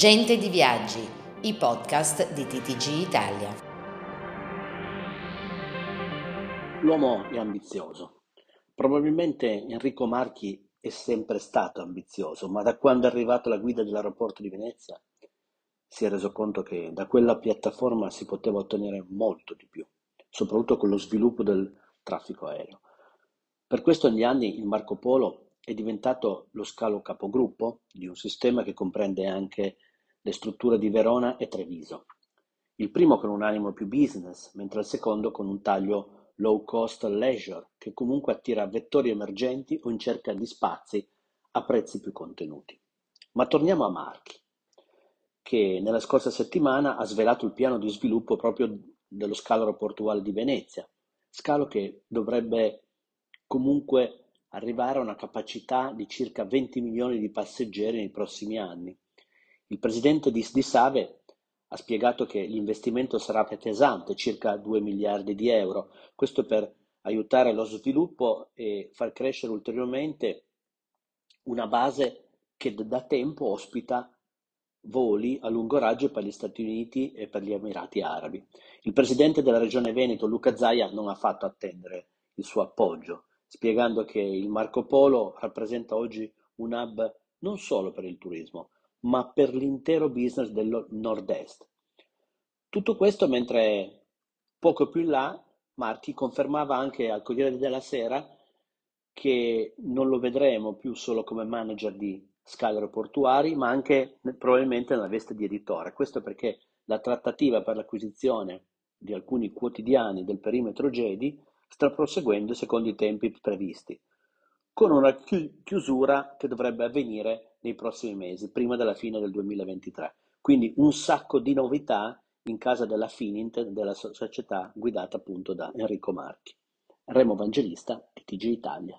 Gente di Viaggi, i podcast di TTG Italia. L'uomo è ambizioso. Probabilmente Enrico Marchi è sempre stato ambizioso, ma da quando è arrivato alla guida dell'aeroporto di Venezia si è reso conto che da quella piattaforma si poteva ottenere molto di più, soprattutto con lo sviluppo del traffico aereo. Per questo negli anni il Marco Polo è diventato lo scalo capogruppo di un sistema che comprende anche le strutture di Verona e Treviso. Il primo con un animo più business, mentre il secondo con un taglio low cost leisure, che comunque attira vettori emergenti o in cerca di spazi a prezzi più contenuti. Ma torniamo a Marchi, che nella scorsa settimana ha svelato il piano di sviluppo proprio dello scalo aeroportuale di Venezia, scalo che dovrebbe comunque arrivare a una capacità di circa 20 milioni di passeggeri nei prossimi anni. Il presidente di Save ha spiegato che l'investimento sarà pesante, circa 2 miliardi di euro, questo per aiutare lo sviluppo e far crescere ulteriormente una base che da tempo ospita voli a lungo raggio per gli Stati Uniti e per gli Emirati Arabi. Il presidente della regione Veneto, Luca Zaia, non ha fatto attendere il suo appoggio spiegando che il Marco Polo rappresenta oggi un hub non solo per il turismo, ma per l'intero business del nord-est. Tutto questo mentre poco più in là Marchi confermava anche al Corriere della Sera che non lo vedremo più solo come manager di scale aeroportuari, ma anche probabilmente nella veste di editore. Questo perché la trattativa per l'acquisizione di alcuni quotidiani del perimetro Gedi sta proseguendo secondo i tempi previsti, con una chiusura che dovrebbe avvenire nei prossimi mesi, prima della fine del 2023. Quindi un sacco di novità in casa della Finint, della società guidata appunto da Enrico Marchi. Remo Evangelista, TG Italia.